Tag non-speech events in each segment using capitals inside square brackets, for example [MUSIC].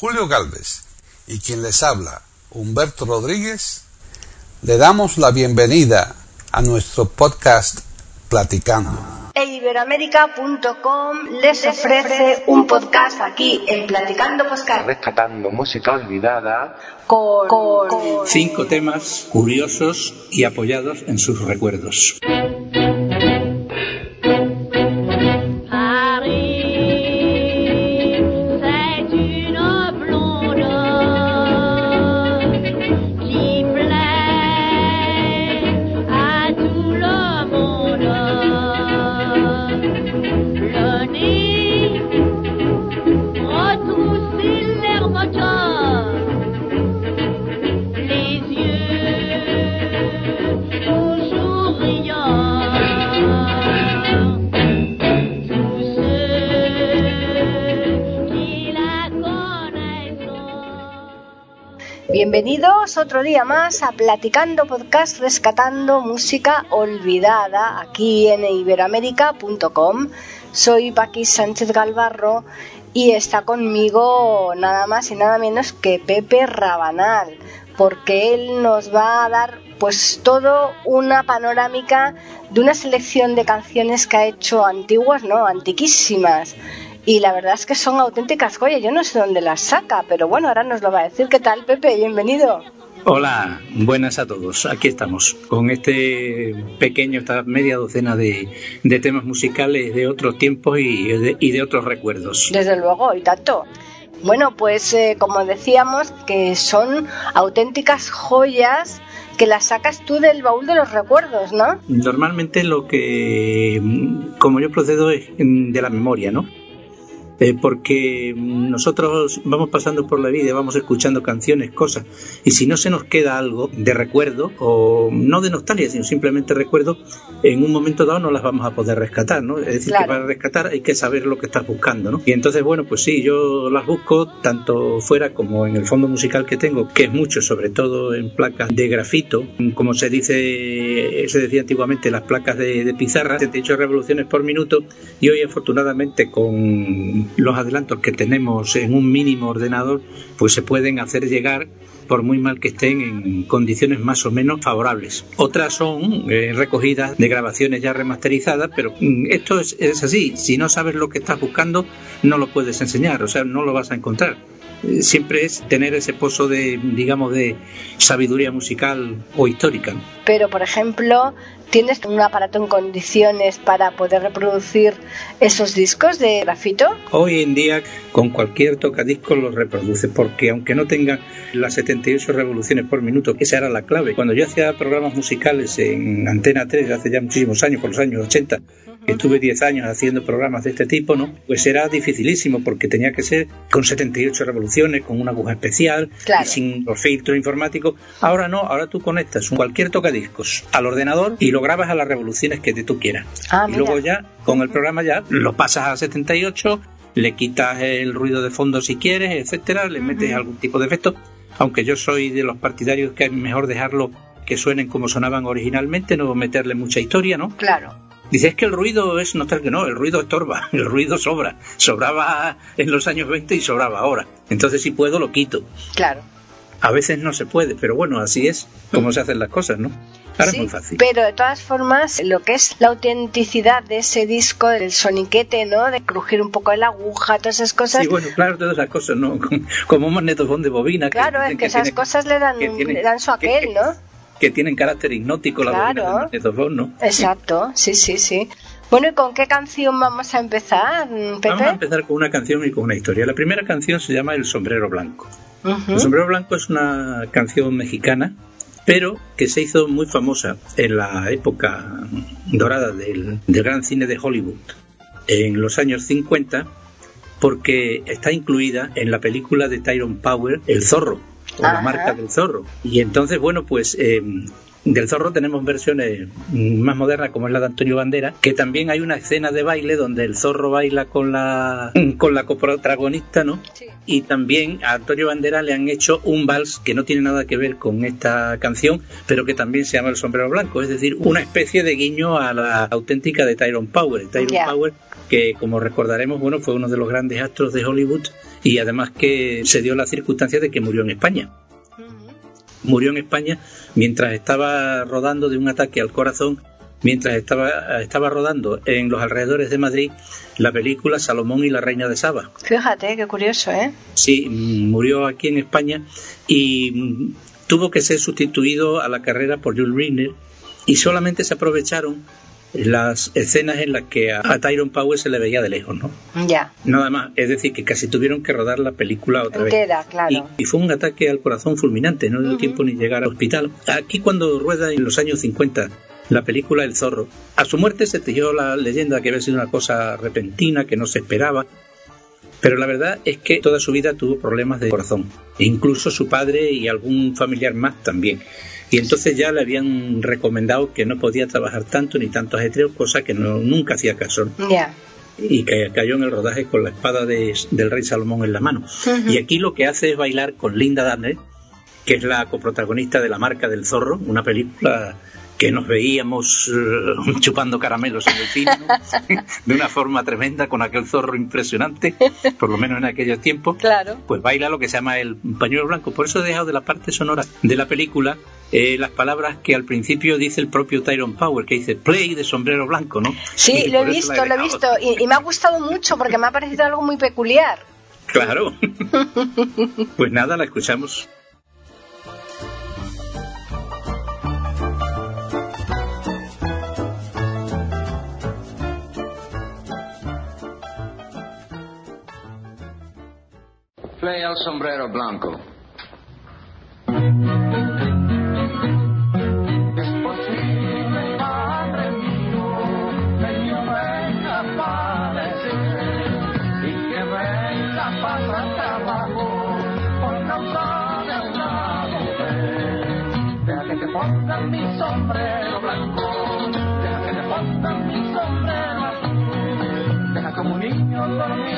Julio Galvez y quien les habla, Humberto Rodríguez, le damos la bienvenida a nuestro podcast Platicando. E Iberoamérica.com les ofrece un podcast aquí en Platicando Podcast. Rescatando música olvidada con, con cinco temas curiosos y apoyados en sus recuerdos. Otro día más a Platicando Podcast Rescatando Música Olvidada aquí en iberoamérica.com. Soy Paqui Sánchez Galvarro y está conmigo nada más y nada menos que Pepe Rabanal, porque él nos va a dar pues todo una panorámica de una selección de canciones que ha hecho antiguas, no, antiquísimas y la verdad es que son auténticas joyas. Yo no sé dónde las saca, pero bueno, ahora nos lo va a decir. ¿Qué tal, Pepe? Bienvenido. Hola, buenas a todos. Aquí estamos con este pequeño, esta media docena de, temas musicales de otros tiempos y de, otros recuerdos. Desde luego, y tanto. Bueno, pues eh, como decíamos, que son auténticas joyas que las sacas tú del baúl de los recuerdos, ¿no? Normalmente lo que, como yo procedo es de la memoria, ¿no? Eh, porque nosotros vamos pasando por la vida, vamos escuchando canciones, cosas, y si no se nos queda algo de recuerdo, o no de nostalgia, sino simplemente recuerdo, en un momento dado no las vamos a poder rescatar, ¿no? Es decir, que para rescatar hay que saber lo que estás buscando, ¿no? Y entonces, bueno, pues sí, yo las busco tanto fuera como en el fondo musical que tengo, que es mucho, sobre todo en placas de grafito, como se dice, se decía antiguamente, las placas de, de pizarra, 78 revoluciones por minuto, y hoy afortunadamente con los adelantos que tenemos en un mínimo ordenador, pues se pueden hacer llegar por muy mal que estén en condiciones más o menos favorables. Otras son eh, recogidas de grabaciones ya remasterizadas, pero mm, esto es, es así. Si no sabes lo que estás buscando, no lo puedes enseñar, o sea, no lo vas a encontrar siempre es tener ese pozo de, digamos, de sabiduría musical o histórica. Pero, por ejemplo, ¿Tienes un aparato en condiciones para poder reproducir esos discos de grafito? Hoy en día con cualquier tocadisco los reproduce porque aunque no tenga las 78 revoluciones por minuto, esa era la clave. Cuando yo hacía programas musicales en Antena 3 hace ya muchísimos años, por los años 80, estuve 10 años haciendo programas de este tipo, ¿no? Pues era dificilísimo porque tenía que ser con 78 revoluciones, con una aguja especial, sin los filtros informáticos. Ahora no, ahora tú conectas cualquier tocadiscos al ordenador y lo lo grabas a las revoluciones que tú quieras. Ah, y luego ya, con el programa ya, lo pasas a 78, le quitas el ruido de fondo si quieres, etcétera, le metes algún tipo de efecto. Aunque yo soy de los partidarios que es mejor dejarlo que suenen como sonaban originalmente, no meterle mucha historia, ¿no? Claro. Dices que el ruido es no tal que no, el ruido estorba, [LAUGHS] el ruido sobra. Sobraba en los años 20 y sobraba ahora. Entonces si puedo lo quito. Claro. A veces no se puede, pero bueno, así es como se hacen las cosas, ¿no? Ahora es muy fácil. Pero de todas formas, lo que es la autenticidad de ese disco, del soniquete, ¿no? De crujir un poco la aguja, todas esas cosas. Sí, bueno, claro, todas esas cosas, ¿no? [LAUGHS] Como un magnetofón de bobina. Claro, es que, esas cosas le dan, le dan su aquel, ¿no? Que tienen carácter hipnótico la bobina del magnetofón, ¿no? Exacto, sí, sí, sí. Bueno, ¿y con qué canción vamos a empezar, Pepe? Vamos a empezar con una canción y con una historia. La primera canción se llama El sombrero blanco. El sombrero blanco es una canción mexicana, pero que se hizo muy famosa en la época dorada del, gran cine de Hollywood, en los años 50, porque está incluida en la película de Tyrone Power, El Zorro, o la marca del zorro. Y entonces, bueno, pues eh, del zorro tenemos versiones más modernas como es la de Antonio Bandera, que también hay una escena de baile donde el zorro baila con la con la coprotagonista, ¿no? Sí. Y también a Antonio Bandera le han hecho un vals que no tiene nada que ver con esta canción, pero que también se llama El sombrero blanco, es decir, una especie de guiño a la auténtica de Tyrone Power. Tyrone. Power que como recordaremos, bueno, fue uno de los grandes astros de Hollywood y además que se dio la circunstancia de que murió en España. Murió en España mientras estaba rodando de un ataque al corazón, mientras estaba, estaba rodando en los alrededores de Madrid la película Salomón y la Reina de Saba. Fíjate, qué curioso, ¿eh? Sí, murió aquí en España y tuvo que ser sustituido a la carrera por Jules Riegner y solamente se aprovecharon las escenas en las que a, a Tyrone Power se le veía de lejos, ¿no? Ya, Nada más, es decir, que casi tuvieron que rodar la película otra vez. entera, claro. Y, y fue un ataque al corazón fulminante, no dio tiempo ni llegar al hospital. Aquí cuando rueda en los años 50 la película El Zorro, a su muerte se tejió la leyenda que había sido una cosa repentina, que no se esperaba. Pero la verdad es que toda su vida tuvo problemas de corazón, e incluso su padre y algún familiar más también. Y entonces ya le habían recomendado que no podía trabajar tanto ni tanto ajetreo, cosa que no, nunca hacía caso y que cayó en el rodaje con la espada de- del rey Salomón en la mano. Y aquí lo que hace es bailar con Linda Darner, que es la coprotagonista de La marca del zorro, una película que nos veíamos eh, [LAUGHS] chupando caramelos en el cine, ¿no? [LAUGHS] de una forma tremenda, con aquel zorro impresionante, por lo menos en aquellos tiempos. claro. Pues baila lo que se llama el pañuelo blanco. Por eso he dejado de la parte sonora de la película eh, las palabras que al principio dice el propio Tyrone Power, que dice play de sombrero blanco, ¿no? Sí, lo he visto, lo he visto. Y, y me ha gustado mucho porque me ha parecido algo muy peculiar. Claro. [LAUGHS] pues nada, la escuchamos. Deja que te pongan mi sombrero blanco, deja que te pongan mi sombrero azul, deja como un niño dormir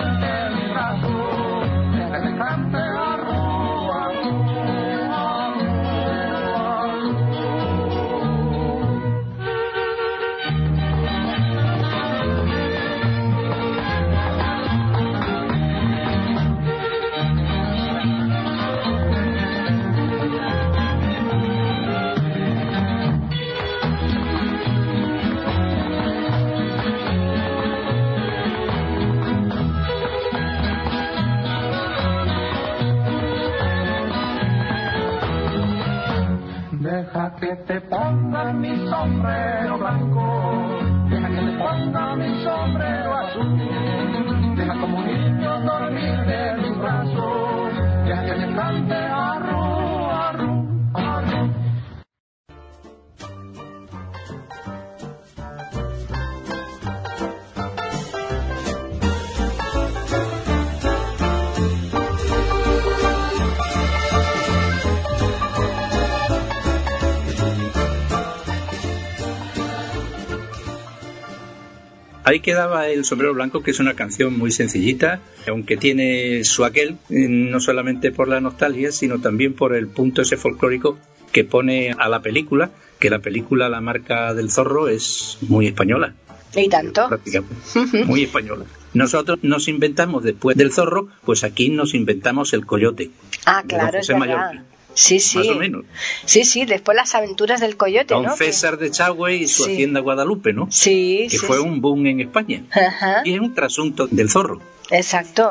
Ahí quedaba el sombrero blanco, que es una canción muy sencillita, aunque tiene su aquel, no solamente por la nostalgia, sino también por el punto ese folclórico que pone a la película, que la película La marca del zorro es muy española. Y tanto. prácticamente. Muy española. Nosotros nos inventamos después del zorro, pues aquí nos inventamos el coyote. Ah, claro, es verdad. Mallorca, Sí, sí. Más o menos. Sí, sí, después las aventuras del coyote, Don ¿no? César de Chagüe y su Sí. hacienda Guadalupe, ¿no? Sí, Que sí. fue sí. un boom en España. Ajá. Y es un trasunto del zorro. Exacto.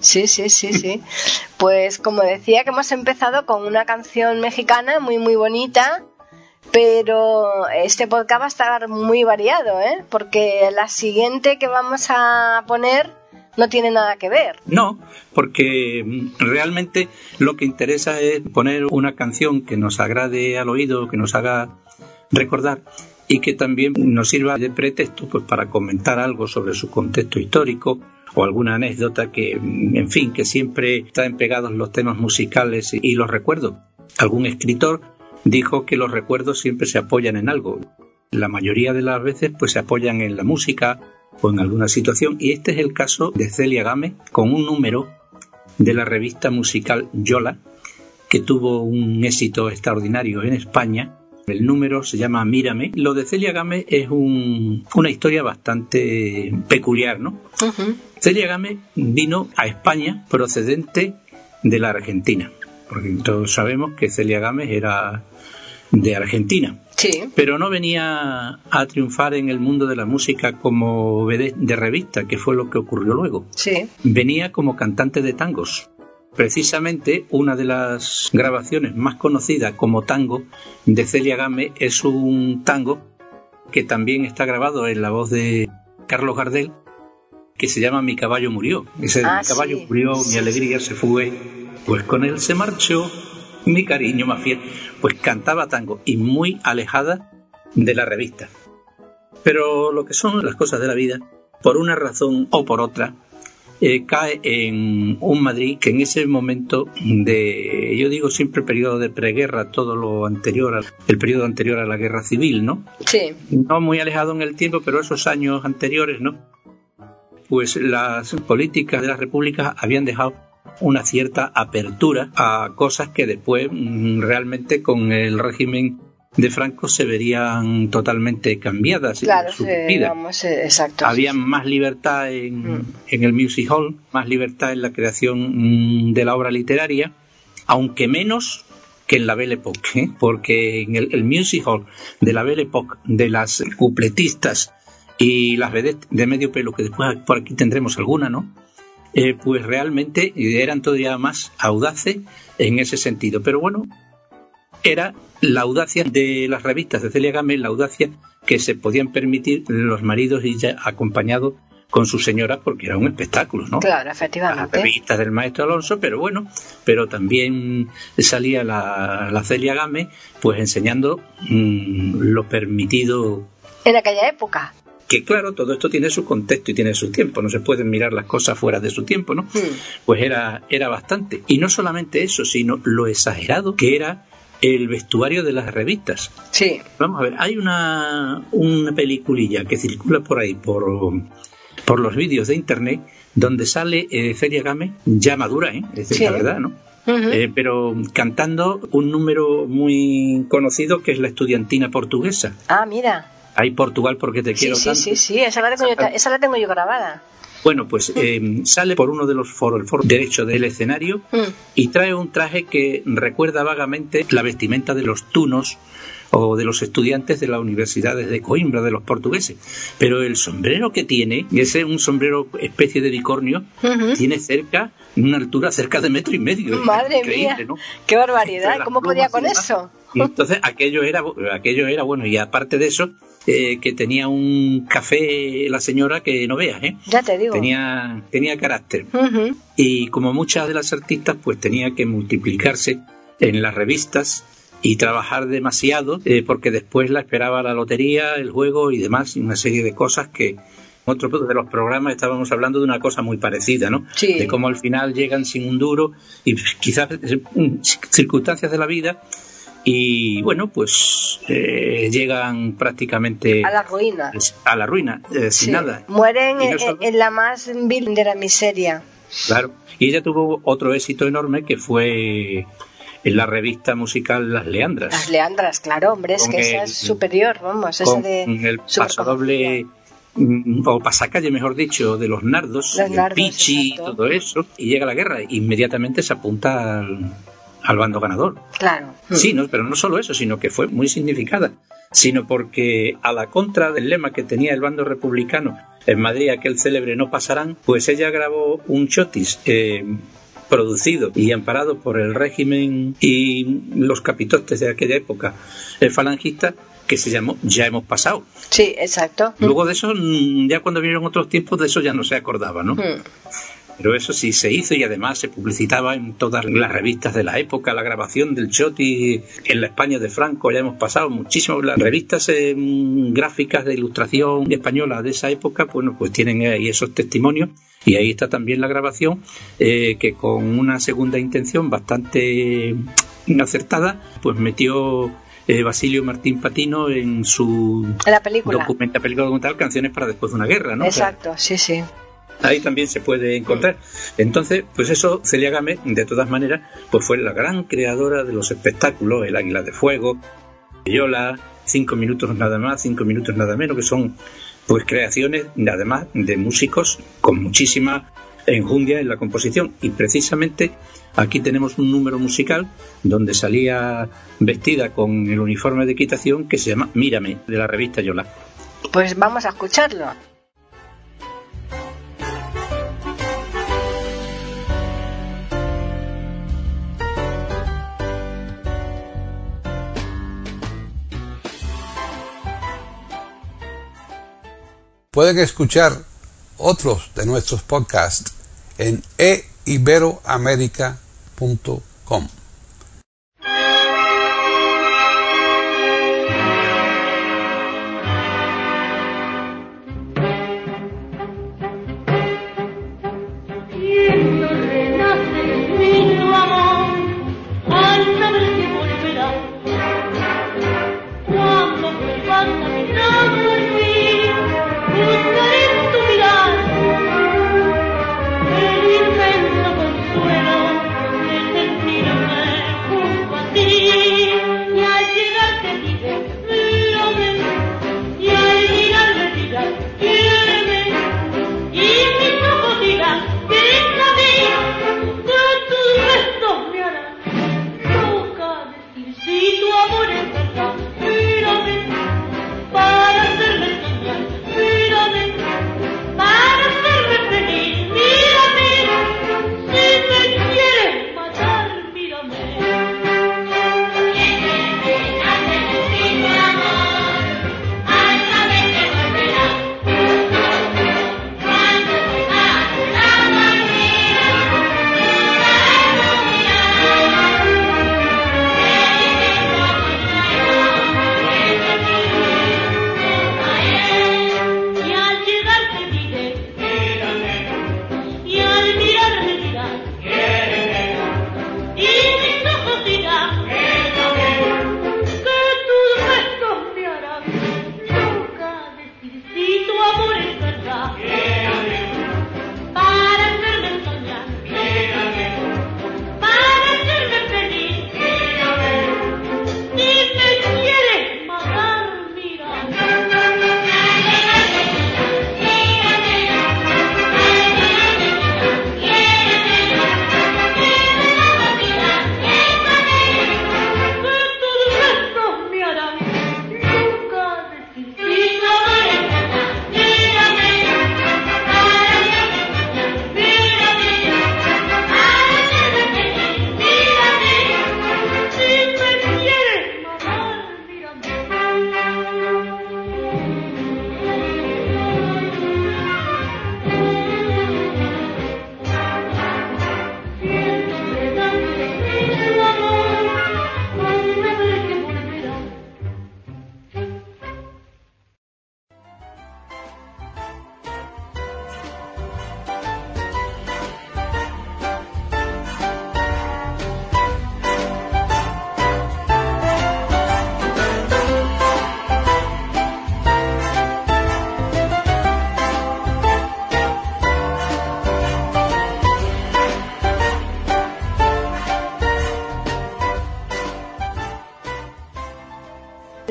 Sí, sí, sí, sí. Pues como decía que hemos empezado con una canción mexicana muy, muy bonita, pero este podcast va a estar muy variado, ¿eh? Porque la siguiente que vamos a poner no tiene nada que ver. No, porque realmente lo que interesa es poner una canción que nos agrade al oído, que nos haga recordar y que también nos sirva de pretexto pues para comentar algo sobre su contexto histórico o alguna anécdota que, en fin, que siempre traen pegados los temas musicales y los recuerdos. Algún escritor dijo que los recuerdos siempre se apoyan en algo. La mayoría de las veces pues se apoyan en la música o en alguna situación y este es el caso de Celia Game con un número de la revista musical Yola que tuvo un éxito extraordinario en España. El número se llama Mírame. Lo de Celia Game es un- una historia bastante peculiar, ¿no? Celia Game vino a España procedente de la Argentina, porque todos sabemos que Celia Game era de Argentina, Sí. pero no venía a triunfar en el mundo de la música como de revista, que fue lo que ocurrió luego. Sí. Venía como cantante de tangos. Precisamente una de las grabaciones más conocidas como tango de Celia Game es un tango que también está grabado en la voz de Carlos Gardel, que se llama Mi caballo murió. Ese Ah, Mi caballo sí, murió, mi alegría se fue, pues con él se marchó mi cariño más fiel. Pues cantaba tango y muy alejada de la revista. Pero lo que son las cosas de la vida, por una razón o por otra, eh, cae en un Madrid que en ese momento de, yo digo siempre periodo de preguerra, todo lo anterior, al- el periodo anterior a la guerra civil, ¿no? Sí. No muy alejado en el tiempo, pero esos años anteriores, ¿no? Pues las políticas de las repúblicas habían dejado una cierta apertura a cosas que después mm, realmente con el régimen de Franco se verían totalmente cambiadas y Claro, sí, suprimidas. vamos, eh, exacto. Había más libertad en, Mm. en el Music Hall, más libertad en la creación mm, de la obra literaria, aunque menos que en la Belle Époque, ¿eh? porque en el, el Music Hall de la Belle Époque, de las cupletistas y las vedettes de medio pelo, que después por aquí tendremos alguna, ¿no? Eh, pues realmente eran todavía más audaces en ese sentido. Pero bueno, era la audacia de las revistas de Celia Game, la audacia que se podían permitir los maridos y ya acompañados con sus señoras porque era un espectáculo, ¿no? Claro, Las efectivamente. revistas del maestro Alonso, pero bueno, pero también salía la, la Celia Game pues enseñando mm, lo permitido En aquella época. Que claro, todo esto tiene su contexto y tiene su tiempo, no se pueden mirar las cosas fuera de su tiempo, ¿no? Pues era, era bastante. Y no solamente eso, sino lo exagerado que era el vestuario de las revistas. Sí. Vamos a ver, hay una, una peliculilla que circula por ahí, por, por los vídeos de internet, donde sale eh, Celia Game, ya madura, ¿eh? Es decir, Sí. la verdad, ¿no? Eh, pero cantando un número muy conocido que es la estudiantina portuguesa. Ah, mira. Hay Portugal porque te quiero sí, tanto. sí, sí, esa la tengo yo, esa la tengo yo grabada. Bueno, pues eh, sale por uno de los foros, el foro derecho del escenario, Mm. y trae un traje que recuerda vagamente la vestimenta de los tunos o de los estudiantes de las universidades de Coimbra, de los portugueses. Pero el sombrero que tiene, ese es un sombrero especie de bicornio, tiene cerca, una altura cerca de metro y medio. Madre mía, ¿no? qué barbaridad. ¿Cómo podía con eso? Y entonces aquello era, aquello era bueno, y aparte de eso, eh, que tenía un café la señora que no veas, ¿eh? Ya te digo. Tenía, tenía carácter. Y como muchas de las artistas, pues tenía que multiplicarse en las revistas y trabajar demasiado, eh, porque después la esperaba la lotería, el juego y demás, y una serie de cosas que en otro de los programas estábamos hablando de una cosa muy parecida, ¿no? Sí. De cómo al final llegan sin un duro y quizás eh, circunstancias de la vida y bueno, pues eh, llegan prácticamente A la ruina. a la ruina, eh, sin nada. Mueren no solo- en la más vil de la miseria. Claro. Y ella tuvo otro éxito enorme que fue en la revista musical Las Leandras. Las leandras, claro, hombre, es que esa es superior, vamos, esa de... el pasodoble mm, o pasacalle, mejor dicho, de los nardos, Los el nardos, pichi, exacto. todo eso, y llega la guerra, inmediatamente se apunta al, al bando ganador. Claro. Sí, no, pero no solo eso, sino que fue muy significada, sino porque a la contra del lema que tenía el bando republicano en Madrid, aquel célebre no pasarán, pues ella grabó un chotis eh, producido y amparado por el régimen y los capitotes de aquella época eh, falangista que se llamó Ya hemos pasado. Sí, exacto. Luego de eso, mm, ya cuando vinieron otros tiempos, de eso ya no se acordaba, ¿no? Mm. Pero eso sí se hizo y además se publicitaba en todas las revistas de la época, la grabación del Choti en la España de Franco, ya hemos pasado muchísimo. Las revistas eh, gráficas de ilustración española de esa época, bueno, pues tienen ahí esos testimonios Y ahí está también la grabación, eh, que con una segunda intención bastante acertada, pues metió eh, Basilio Martín Patino en su La película. película documental Canciones para después de una guerra, ¿no? O sea, Exacto, sí, sí. ahí también se puede encontrar. Entonces, pues eso, Celia Gámez, de todas maneras, pues fue la gran creadora de los espectáculos, El Águila de Fuego, Yola, Cinco Minutos Nada Más, Cinco Minutos Nada Menos, que son pues creaciones, además, de músicos con muchísima enjundia en la composición. Y precisamente aquí tenemos un número musical donde salía vestida con el uniforme de equitación que se llama Mírame, de la revista Yola. Pues vamos a escucharlo. Pueden escuchar otros de nuestros podcasts en eiberoamerica.com.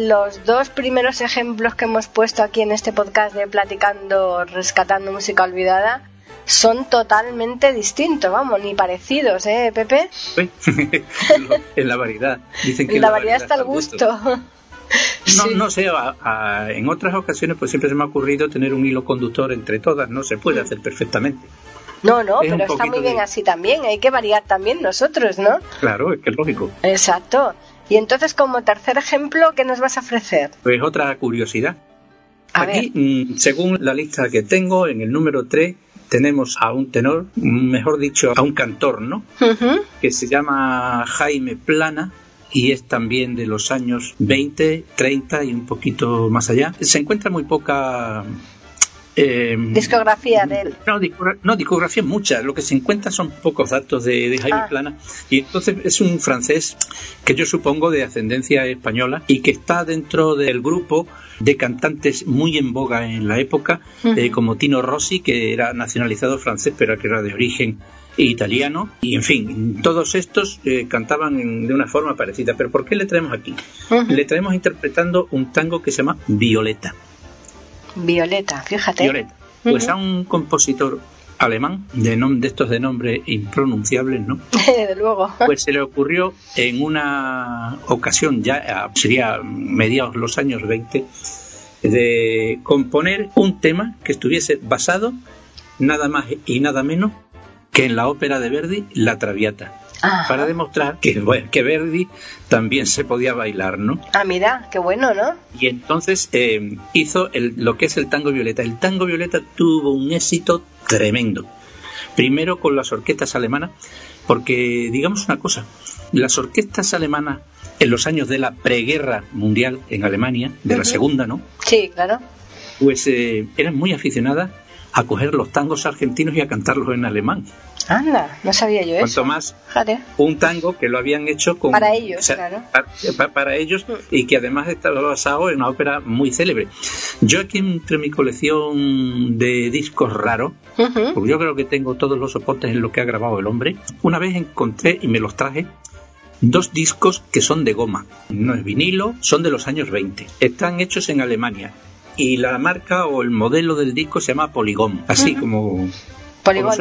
Los dos primeros ejemplos que hemos puesto aquí en este podcast de Platicando, Rescatando Música Olvidada, son totalmente distintos, vamos, ni parecidos, ¿eh, Pepe? [LAUGHS] En la variedad. Dicen que En la variedad está el gusto. No, Sí. no sé, a- a- en otras ocasiones pues siempre se me ha ocurrido tener un hilo conductor entre todas, no se puede hacer perfectamente. No, no, Es pero está muy bien de- así también, hay que variar también nosotros, ¿no? Claro, es que es lógico. Exacto. Y entonces, como tercer ejemplo, ¿qué nos vas a ofrecer? Pues otra curiosidad. A Aquí, mm, según la lista que tengo, en el número 3 tenemos a un tenor, mejor dicho, a un cantor, ¿no? Que se llama Jaime Plana y es también de los años 20, 30 y un poquito más allá. Se encuentra muy poca eh, Discografía de él. no, discogra- no, discografía mucha. Lo que se encuentra son pocos datos de, de Jaime Ah. Plana. Y entonces es un francés que yo supongo de ascendencia española y que está dentro del grupo de cantantes muy en boga en la época, eh, como Tino Rossi, que era nacionalizado francés, pero que era de origen italiano. Y en fin, todos estos eh, cantaban en- de una forma parecida. Pero ¿por qué le traemos aquí? Le traemos interpretando un tango que se llama Violeta. Violeta, fíjate. Violeta. Pues a un compositor alemán de, de estos de nombre impronunciables, ¿no? [LAUGHS] Desde luego. Pues se le ocurrió en una ocasión, ya ah, sería mediados los años 20, de componer un tema que estuviese basado nada más y nada menos que en la ópera de Verdi, La Traviata, Para demostrar que, que Verdi también se podía bailar, ¿no? ah, mira, qué bueno, ¿no? Y entonces eh, hizo el- lo que es el tango violeta. El tango violeta tuvo un éxito tremendo. Primero con las orquestas alemanas, porque digamos una cosa, las orquestas alemanas en los años de la preguerra mundial en Alemania, de la segunda, ¿no? Sí, claro. Pues eh, eran muy aficionadas a coger los tangos argentinos y a cantarlos en alemán. Anda, no sabía yo Cuanto eso. más Fíjate. un tango que lo habían hecho con Para ellos, claro. pa- pa- para, ellos y que además estaba basado en una ópera muy célebre. Yo aquí entre mi colección de discos raros, porque yo creo que tengo todos los soportes en lo que ha grabado el hombre, una vez encontré y me los traje dos discos que son de goma, no es vinilo, son de los años 20. Están hechos en Alemania y la marca o el modelo del disco se llama Polygon, así como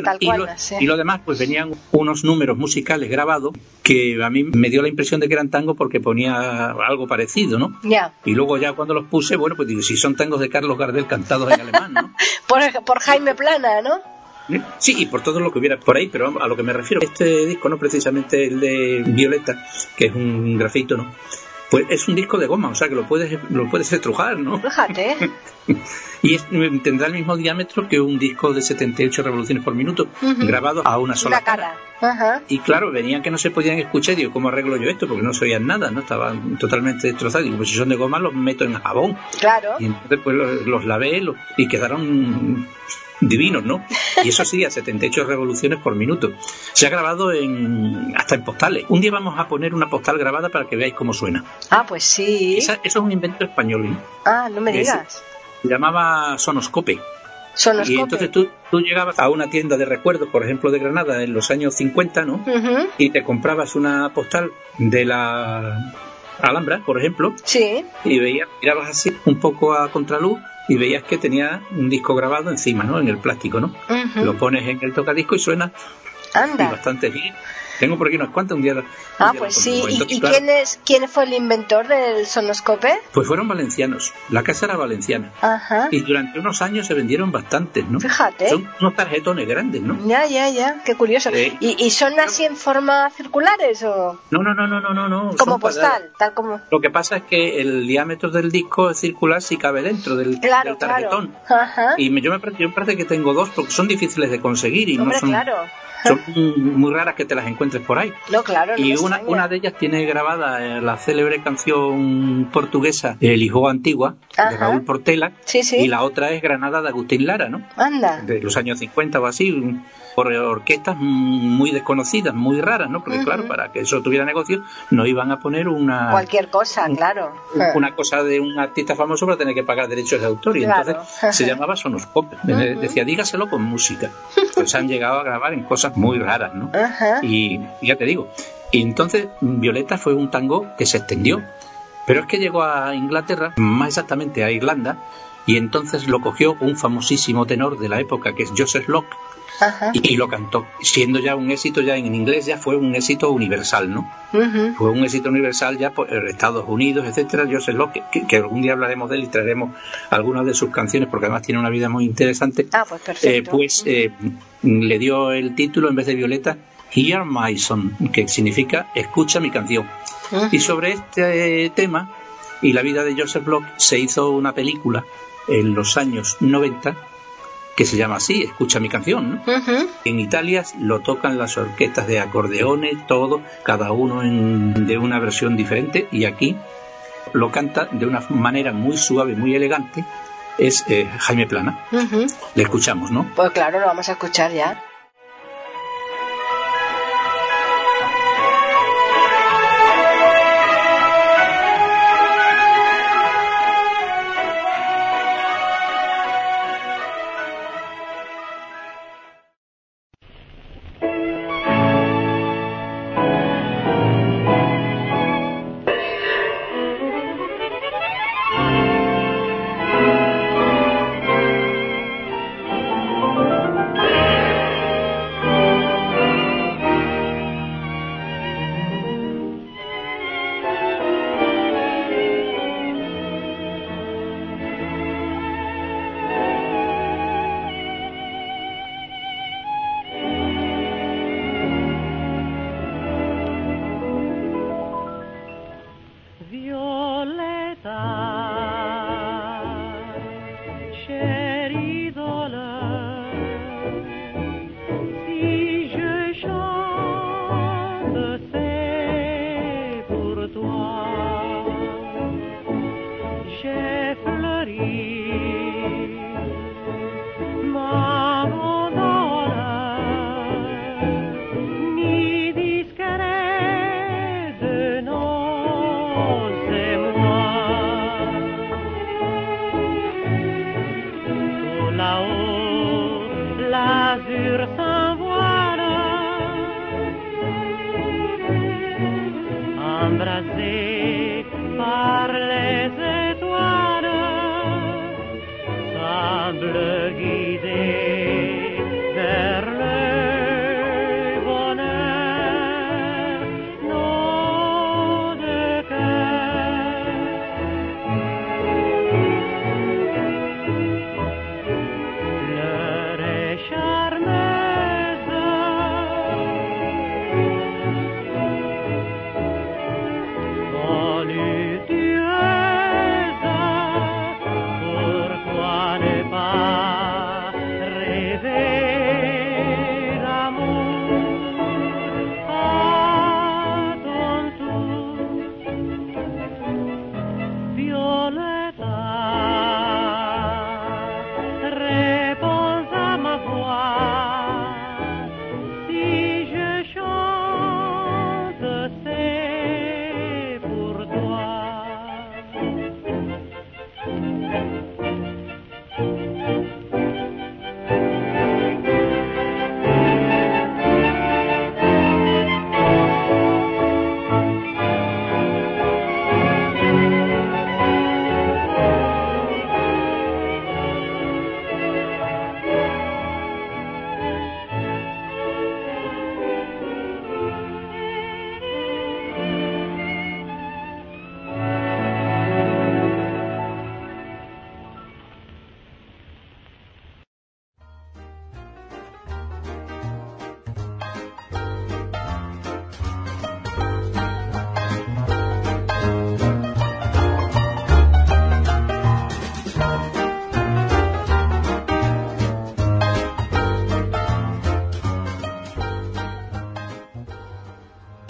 tal y, cual. lo, sí. y lo demás, pues venían unos números musicales grabados que a mí me dio la impresión de que eran tangos porque ponía algo parecido, ¿no? Ya. Y luego ya cuando los puse, bueno, pues digo, si son tangos de Carlos Gardel cantados en alemán, ¿no? [LAUGHS] Por, por Jaime Plana, ¿no? Sí, y por todo lo que hubiera por ahí, pero a lo que me refiero, este disco, no precisamente el de Violeta, que es un grafito, ¿no? Pues es un disco de goma, o sea que lo puedes, lo puedes estrujar, ¿no? Fíjate. [LAUGHS] Y es- tendrá el mismo diámetro que un disco de 78 revoluciones por minuto, grabado a una sola Una cara. Y claro, venían que no se podían escuchar. Digo, ¿cómo arreglo yo esto? Porque no se oían nada, ¿no? Estaban totalmente destrozados. Digo, pues si son de goma, los meto en jabón. Claro. Y entonces, pues los, los lavé los- y quedaron divinos, ¿no? Y eso sí, a 78 revoluciones por minuto. Se ha grabado en hasta en postales. Un día vamos a poner una postal grabada para que veáis cómo suena. Ah, pues sí. Esa- eso es un invento español, ¿eh? Ah, no me digas. Se llamaba Sonoscope. Sonoscope. Y entonces tú, tú llegabas a una tienda de recuerdos, por ejemplo, de Granada, en los años 50, ¿no? Y te comprabas una postal de la Alhambra, por ejemplo, Sí. y veías, mirabas así un poco a contraluz y veías que tenía un disco grabado encima, ¿no? En el plástico, ¿no? Lo pones en el tocadisco y suena y Anda. bastante bien. Tengo por aquí unas cuantas un día. un Ah, día pues sí. ¿Y, y claro, quién, es, quién fue el inventor del sonoscope? Pues fueron valencianos. La casa era valenciana. Ajá. Y durante unos años se vendieron bastantes, ¿no? Fíjate. Son unos tarjetones grandes, ¿no? Ya, ya, ya. Qué curioso. Sí. ¿Y, y son así en forma circulares o No, no, no, no, no, no. no. como son postal? Tal como. Lo que pasa es que el diámetro del disco es circular si cabe dentro del, Claro, del claro. tarjetón. Ajá. Y yo me parece, yo me parece que tengo dos porque son difíciles de conseguir y Hombre, no son, claro. Son muy raras que te las encuentres por ahí. No, claro. no Y una, una de ellas tiene grabada eh, la célebre canción portuguesa El Hijo Antigua de. Raúl Portela Sí, sí. y la otra es Granada de Agustín Lara, ¿no? Anda. De los años 50 o así, por orquestas muy desconocidas, muy raras, ¿no? Porque claro, para que eso tuviera negocio no iban a poner una Cualquier cosa, claro. Una cosa de un artista famoso para tener que pagar derechos de autor y Claro. entonces se [LAUGHS] llamaba Sonoscope Eh, decía dígaselo con música pues han llegado a grabar en cosas muy raras ¿no? Y y ya te digo y entonces Violeta fue un tango que se extendió pero es que llegó a Inglaterra más exactamente a Irlanda y entonces lo cogió un famosísimo tenor de la época que es Joseph Locke. Y, y lo cantó siendo ya un éxito ya en inglés ya fue un éxito universal ¿no? Fue un éxito universal ya por Estados Unidos, etcétera. Yo sé lo que, que, que algún día hablaremos de él y traeremos algunas de sus canciones porque además tiene una vida muy interesante. Ah, pues Eh, perfecto. pues eh, le dio el título en vez de Violeta Hear My Song, que significa escucha mi canción. Y sobre este tema y la vida de Joseph Locke se hizo una película en los años 90 que se llama así, escucha mi canción, ¿no? En Italia lo tocan las orquestas de acordeones, todo, cada uno en- de una versión diferente, y aquí lo canta de una manera muy suave, muy elegante, es eh, Jaime Plana. Le escuchamos, ¿no? Pues claro, lo vamos a escuchar ya.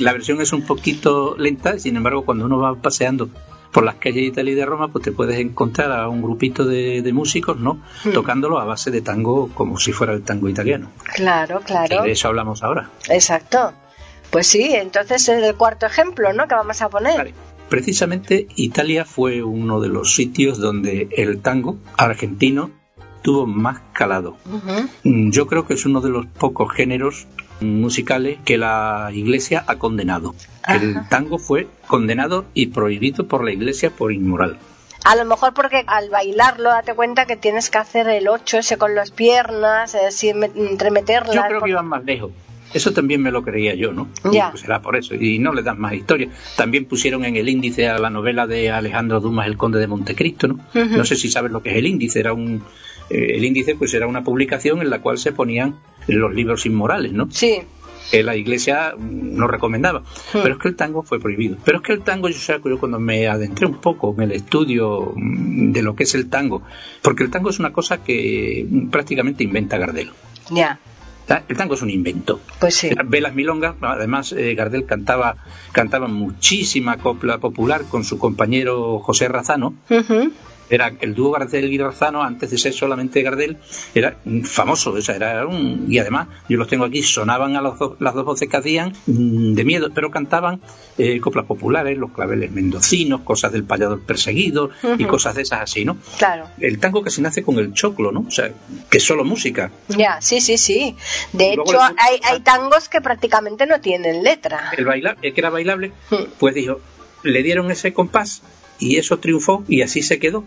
La versión es un poquito lenta, sin embargo, cuando uno va paseando por las calles de Italia y de Roma, pues te puedes encontrar a un grupito de, de músicos, ¿no? Mm. Tocándolo a base de tango como si fuera el tango italiano. Claro, claro. de eso hablamos ahora. Exacto. Pues sí, entonces es el cuarto ejemplo, ¿no? Que vamos a poner. Vale. Precisamente Italia fue uno de los sitios donde el tango argentino tuvo más calado. Mm, Yo creo que es uno de los pocos géneros musicales que la Iglesia ha condenado. El tango fue condenado y prohibido por la Iglesia por inmoral. A lo mejor porque al bailarlo date cuenta que tienes que hacer el 8 ese con las piernas, es decir, me- entremeterlas. Yo creo que iban más lejos. Eso también me lo creía yo, ¿no? Ya. Y pues será por eso. Y no le dan más historia. También pusieron en el índice a la novela de Alejandro Dumas, El Conde de Montecristo, ¿no? No sé si sabes lo que es el índice. Era un, eh, el índice pues era una publicación en la cual se ponían los libros inmorales, ¿no? Sí, que la iglesia no recomendaba. Pero es que el tango fue prohibido. Pero es que el tango, yo, sé, yo cuando me adentré un poco en el estudio mm, de lo que es el tango, porque el tango es una cosa que mm, prácticamente inventa Gardel. ya. El tango es un invento. pues sí. Ve las milongas, además eh, Gardel cantaba, cantaba muchísima copla popular con su compañero José Razano, Ujú. Era el dúo Gardel y Garzano, antes de ser solamente Gardel, era famoso, o sea, era un, y además, yo los tengo aquí, sonaban a los las dos voces que hacían mm, de miedo, pero cantaban eh, coplas populares, los claveles mendocinos, cosas del payador perseguido y cosas de esas así, ¿no? Claro. El tango casi nace con el choclo, ¿no? O sea, que es solo música. Ya, sí, sí, sí. De Luego hecho, hay, hay tangos que prácticamente no tienen letra. El baila, el que era bailable, Mm. pues dijo, le dieron ese compás y eso triunfó y así se quedó.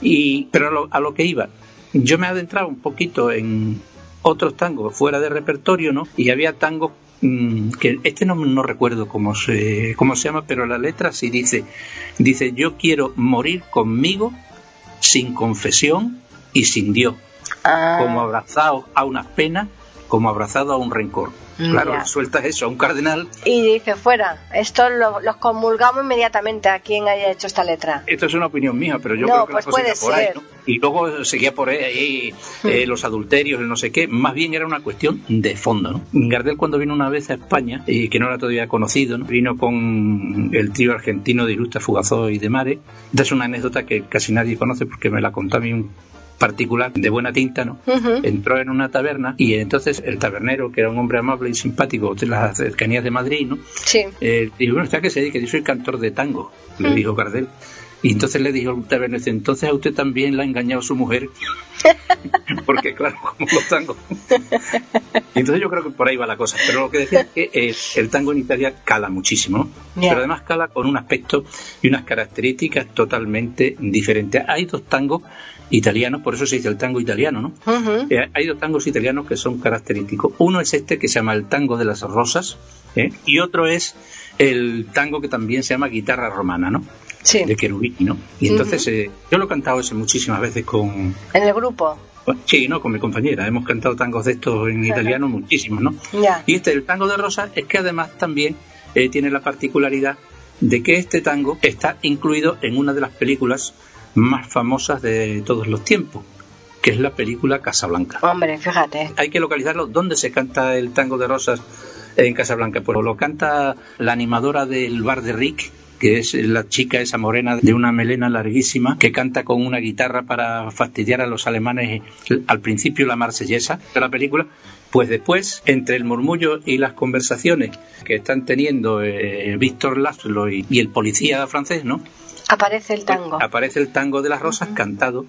Y, pero a lo, a lo que iba, yo me he adentrado un poquito en otros tangos fuera de repertorio, ¿no? Y había tangos mm, que este no, no recuerdo cómo se, cómo se llama, pero la letra sí dice, dice, yo quiero morir conmigo sin confesión y sin Dios, Ah, como abrazado a unas penas, como abrazado a un rencor. Claro, Ya. sueltas eso a un cardenal y dice, fuera, esto lo- los comulgamos inmediatamente a quien haya hecho esta letra. Esto es una opinión mía, pero yo No, creo que pues la cosa puede por ahí, ser. ¿no? Y luego seguía por ahí eh, los adulterios, el no sé qué. Más bien era una cuestión de fondo, ¿no? Gardel cuando vino una vez a España, y que no era todavía conocido, ¿no? vino con el trío argentino de Ilustra Fugazó y de Mare. Esta es una anécdota que casi nadie conoce porque me la contó a mí un particular de buena tinta, ¿no? Entró en una taberna y entonces el tabernero, que era un hombre amable y simpático de las cercanías de Madrid, ¿no? Sí. Eh, dijo, bueno, ¿usted a qué se dedica? Yo soy cantor de tango, le Mm. dijo Gardel. Y entonces le dijo al tabernero, entonces a usted también la ha engañado su mujer. [LAUGHS] Porque claro, como los tangos. Y entonces yo creo que por ahí va la cosa. Pero lo que decía es que eh, el tango en Italia cala muchísimo, ¿no? Pero además cala con un aspecto y unas características totalmente diferentes. Hay dos tangos italianos, por eso se dice el tango italiano, ¿no? Eh, hay dos tangos italianos que son característicos. Uno es este que se llama el tango de las rosas ¿eh? y otro es el tango que también se llama guitarra romana, ¿no? Sí. De Cherubini, ¿no? Y entonces eh, yo lo he cantado ese muchísimas veces con... En el grupo. Sí, ¿no? Con mi compañera. Hemos cantado tangos de estos en italiano muchísimos, ¿no? Ya. Y este, el tango de rosas, es que además también eh, tiene la particularidad de que este tango está incluido en una de las películas más famosas de todos los tiempos, que es la película Casablanca Hombre, fíjate. hay que localizarlo. ¿Dónde se canta el tango de rosas en Casablanca? Pues lo canta la animadora del bar de Rick, que es la chica esa morena de una melena larguísima, que canta con una guitarra para fastidiar a los alemanes al principio la marsellesa de la película. Pues después, entre el murmullo y las conversaciones que están teniendo eh, Víctor Laszlo y, y el policía francés, ¿no? Aparece el tango. Aparece el tango de las rosas cantado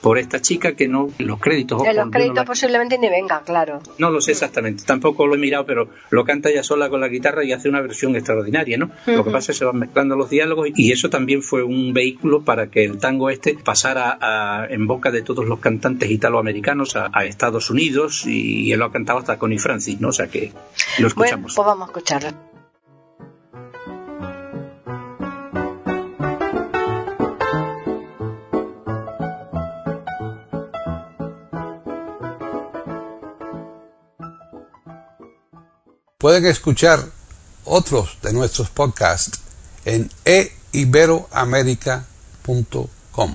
por esta chica que no los créditos En los créditos la- posiblemente ni venga, claro. no lo sé exactamente, tampoco lo he mirado, pero lo canta ella sola con la guitarra y hace una versión extraordinaria, ¿no? Lo que pasa es que se van mezclando los diálogos y eso también fue un vehículo para que el tango este pasara a- en boca de todos los cantantes italoamericanos a, a Estados Unidos y él lo ha cantado hasta Connie Francis, ¿no? O sea que lo Bueno, escuchamos. pues vamos a escucharlo. Pueden escuchar otros de nuestros podcasts en eiberoamerica.com.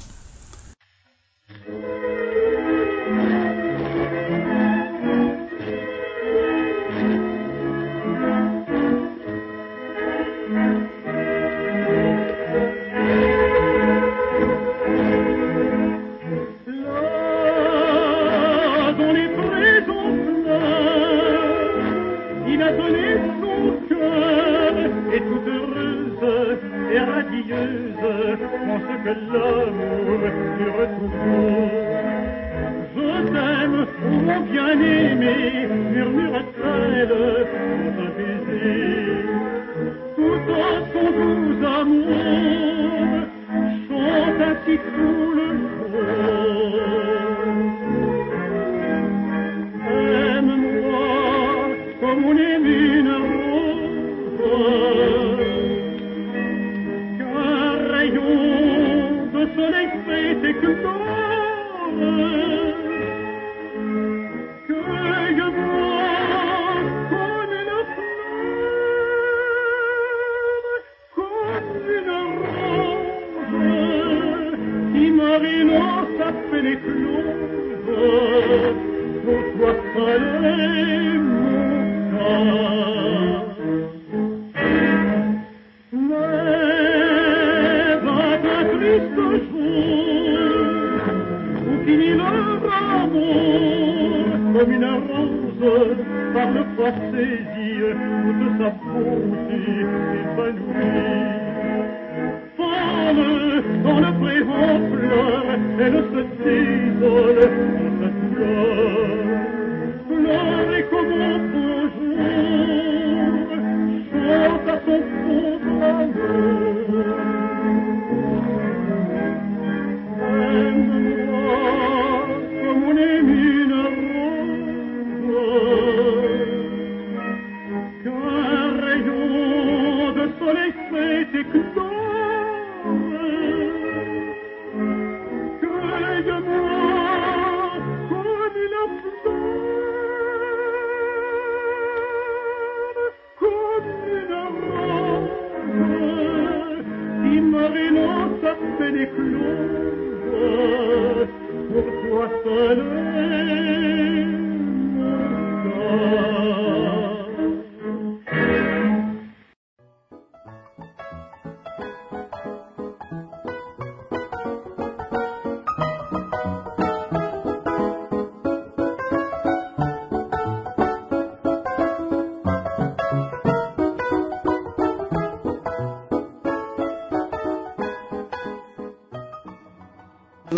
die, wenn du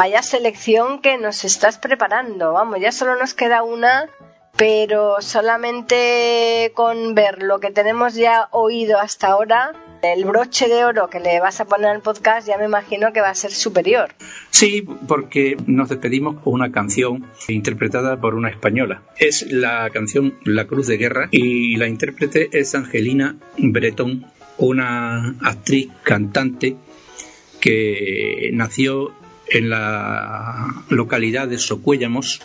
Vaya selección que nos estás preparando. Vamos, ya solo nos queda una, pero solamente con ver lo que tenemos ya oído hasta ahora, el broche de oro que le vas a poner al podcast ya me imagino que va a ser superior. Sí, porque nos despedimos con una canción interpretada por una española. Es la canción La Cruz de Guerra y la intérprete es Angelina Bretón, una actriz cantante que nació en la localidad de Socuéllamos,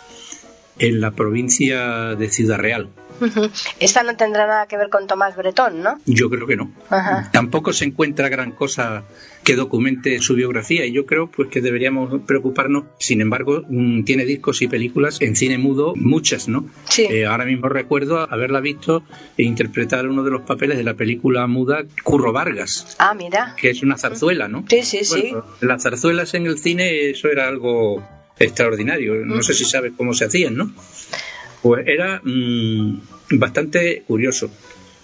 en la provincia de Ciudad Real. [LAUGHS] Esta no tendrá nada que ver con Tomás Bretón, ¿no? Yo creo que no. Ajá. Tampoco se encuentra gran cosa que documente su biografía y yo creo pues que deberíamos preocuparnos. Sin embargo, mm, tiene discos y películas en cine mudo, muchas, ¿no? Sí. Eh, ahora mismo recuerdo haberla visto e interpretar uno de los papeles de la película muda Curro Vargas, Ah, mira. que es una zarzuela, ¿no? Sí, sí, sí. Las zarzuelas en el cine, eso era algo extraordinario. No sé si sabes cómo se hacían, ¿no? Pues era mm, bastante curioso,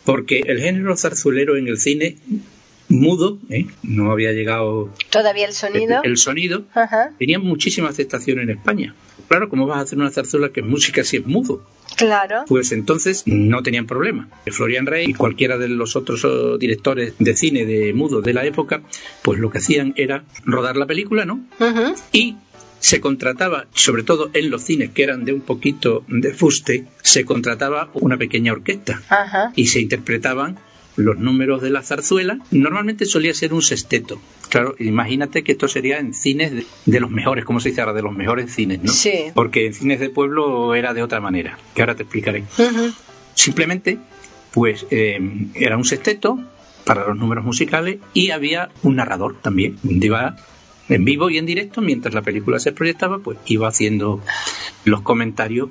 porque el género zarzuelero en el cine mudo, ¿eh? no había llegado Todavía el sonido. el, el sonido, Ajá. tenía muchísima aceptación en España. Claro, ¿cómo vas a hacer una zarzuela que es música si es mudo? Claro. Pues entonces no tenían problema. Florian Rey y cualquiera de los otros oh, directores de cine de mudo de la época, pues lo que hacían era rodar la película, ¿no? Ujú. Y se contrataba, sobre todo en los cines que eran de un poquito de fuste, se contrataba una pequeña orquesta Ajá. y se interpretaban los números de la zarzuela. Normalmente solía ser un sexteto. Claro, imagínate que esto sería en cines de, de los mejores, como se dice ahora, de los mejores cines, ¿no? Sí. Porque en cines de pueblo era de otra manera, que ahora te explicaré. Simplemente, pues eh, era un sexteto para los números musicales y había un narrador también, donde iba en vivo y en directo, mientras la película se proyectaba, pues iba haciendo los comentarios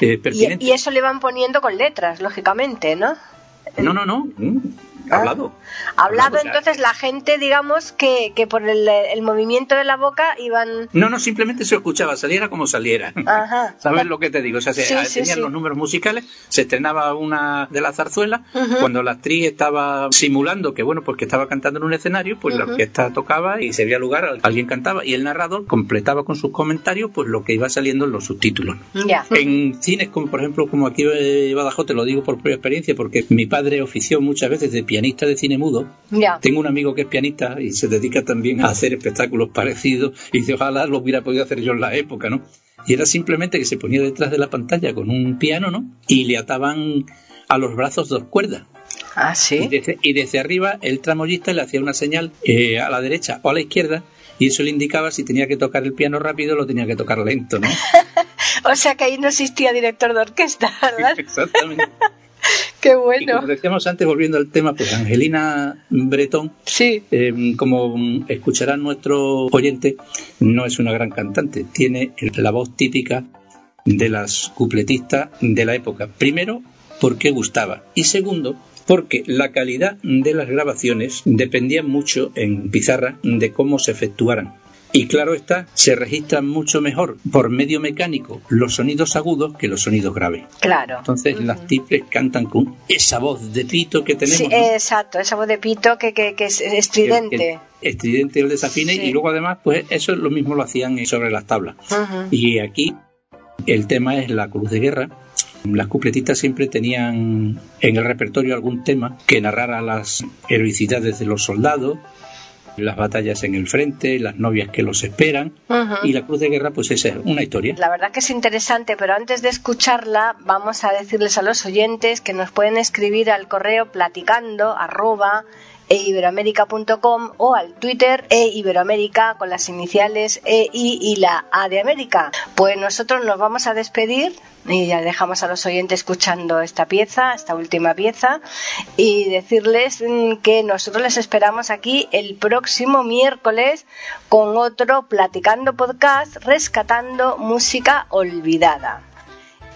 eh, Y, pertinentes. y eso le van poniendo con letras, lógicamente, ¿no? No, no, no, mm, hablado. Hablado, entonces la gente, digamos, que, que por el, el movimiento de la boca iban... No, no, simplemente se escuchaba, saliera como saliera. Ajá. [LAUGHS] ¿Sabes lo que te digo? O sea, se- Sí, tenían sí. los números musicales, se estrenaba una de la zarzuela, Ujú. cuando la actriz estaba simulando que, bueno, pues que estaba cantando en un escenario, pues la orquesta tocaba y se veía lugar, al- alguien cantaba y el narrador completaba con sus comentarios pues lo que iba saliendo en los subtítulos. Ya. En cines como por ejemplo como aquí en Badajoz, te lo digo por propia experiencia, porque mi padre ofició muchas veces de pianista de cine mudo, Ya. tengo un amigo que es pianista y se dedica también a hacer espectáculos parecidos y dice, ojalá lo hubiera podido hacer yo en la época, ¿no? Y era simplemente que se ponía detrás de la pantalla con un piano, ¿no? Y le ataban a los brazos dos cuerdas. Ah, Y sí. desde, y desde arriba el tramoyista le hacía una señal eh, a la derecha o a la izquierda y eso le indicaba si tenía que tocar el piano rápido o lo tenía que tocar lento, ¿no? [LAUGHS] O sea que ahí no existía director de orquesta, [LAUGHS] ¿verdad? Exactamente. [LAUGHS] Qué Y bueno. como decíamos antes, volviendo al tema, pues Angelina Bretón Sí. Eh, como escucharán nuestros oyentes, no es una gran cantante, tiene la voz típica de las cupletistas de la época. Primero, porque gustaba. Y segundo, porque la calidad de las grabaciones dependía mucho en pizarra de cómo se efectuaran. Y claro está, se registran mucho mejor por medio mecánico los sonidos agudos que los sonidos graves. Claro. Entonces las tiples cantan con esa voz de pito que tenemos. Sí, ¿no? exacto, esa voz de pito que, que, que es estridente. Que- estridente el desafine Sí. y luego además pues eso lo mismo lo hacían sobre las tablas. Y aquí el tema es la cruz de guerra. Las cupletitas siempre tenían en el repertorio algún tema que narrara las heroicidades de los soldados, las batallas en el frente, las novias que los esperan. Y la cruz de guerra pues esa es una historia. La verdad que es interesante, pero antes de escucharla vamos a decirles a los oyentes que nos pueden escribir al correo platicando arroba eiberoamerica.com o al Twitter eiberoamerica con las iniciales EI y la A de América. Pues nosotros nos vamos a despedir y ya dejamos a los oyentes escuchando esta pieza, esta última pieza, y decirles mm, que nosotros les esperamos aquí el próximo miércoles con otro Platicando Podcast rescatando música olvidada.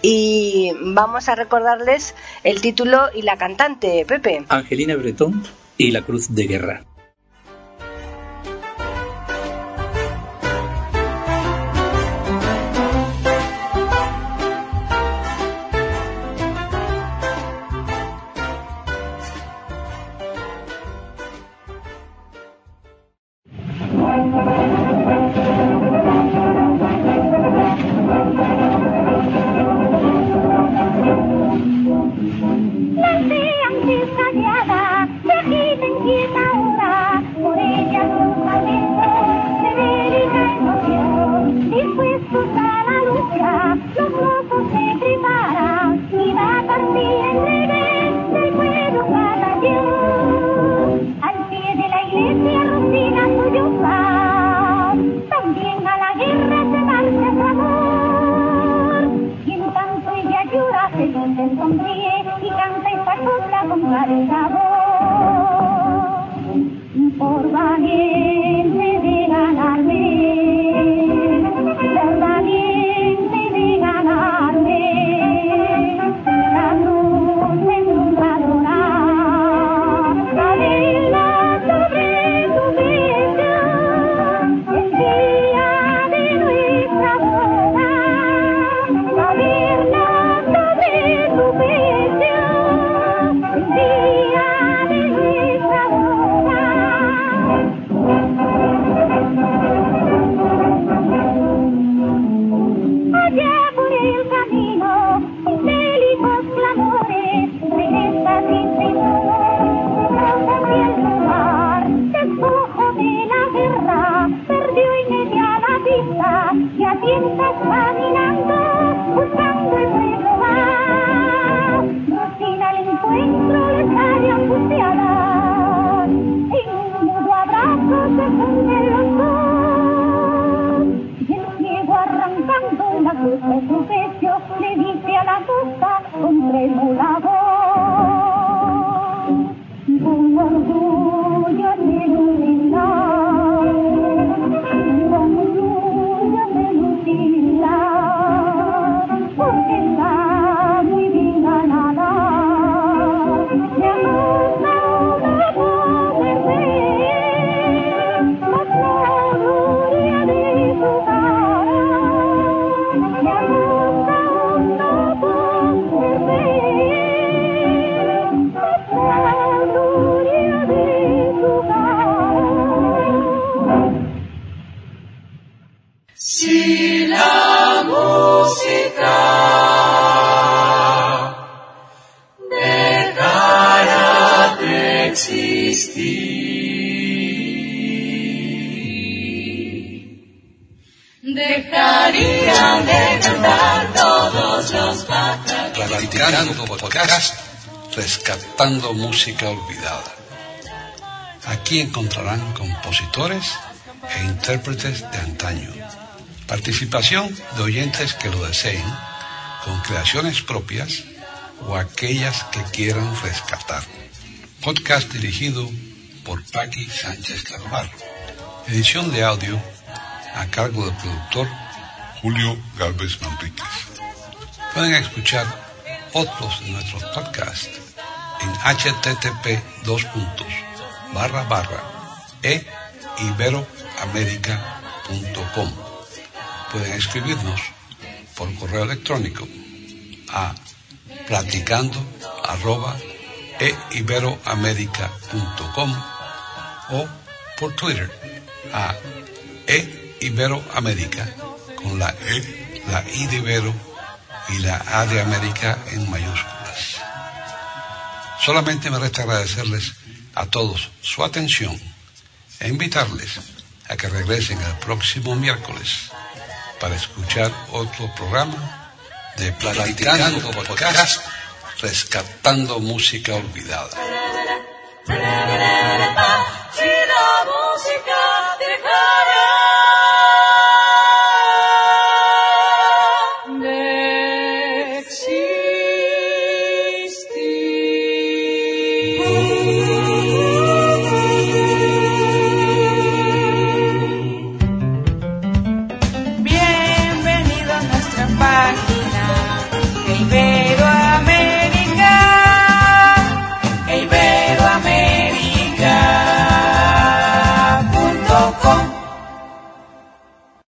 Y vamos a recordarles el título y la cantante, Pepe. Angelina Bretón y la cruz de guerra. Con rescatando música olvidada. Aquí encontrarán compositores e intérpretes de antaño. Participación de oyentes que lo deseen, con creaciones propias o aquellas que quieran rescatar. Podcast dirigido por Paqui Sánchez Carvalho. Edición de audio a cargo del productor Julio Galvez Manríquez. Pueden escuchar otros de nuestros podcasts en http dos puntos, barra barra e iberoamerica.com. Pueden escribirnos por correo electrónico a platicando arroba eiberoamerica.com o por Twitter a eiberoamerica con la E, la I de Ibero y la A de América en mayúsculas. Solamente me resta agradecerles a todos su atención e invitarles a que regresen el próximo miércoles para escuchar otro programa de Platicando, Podcast, Rescatando Música Olvidada.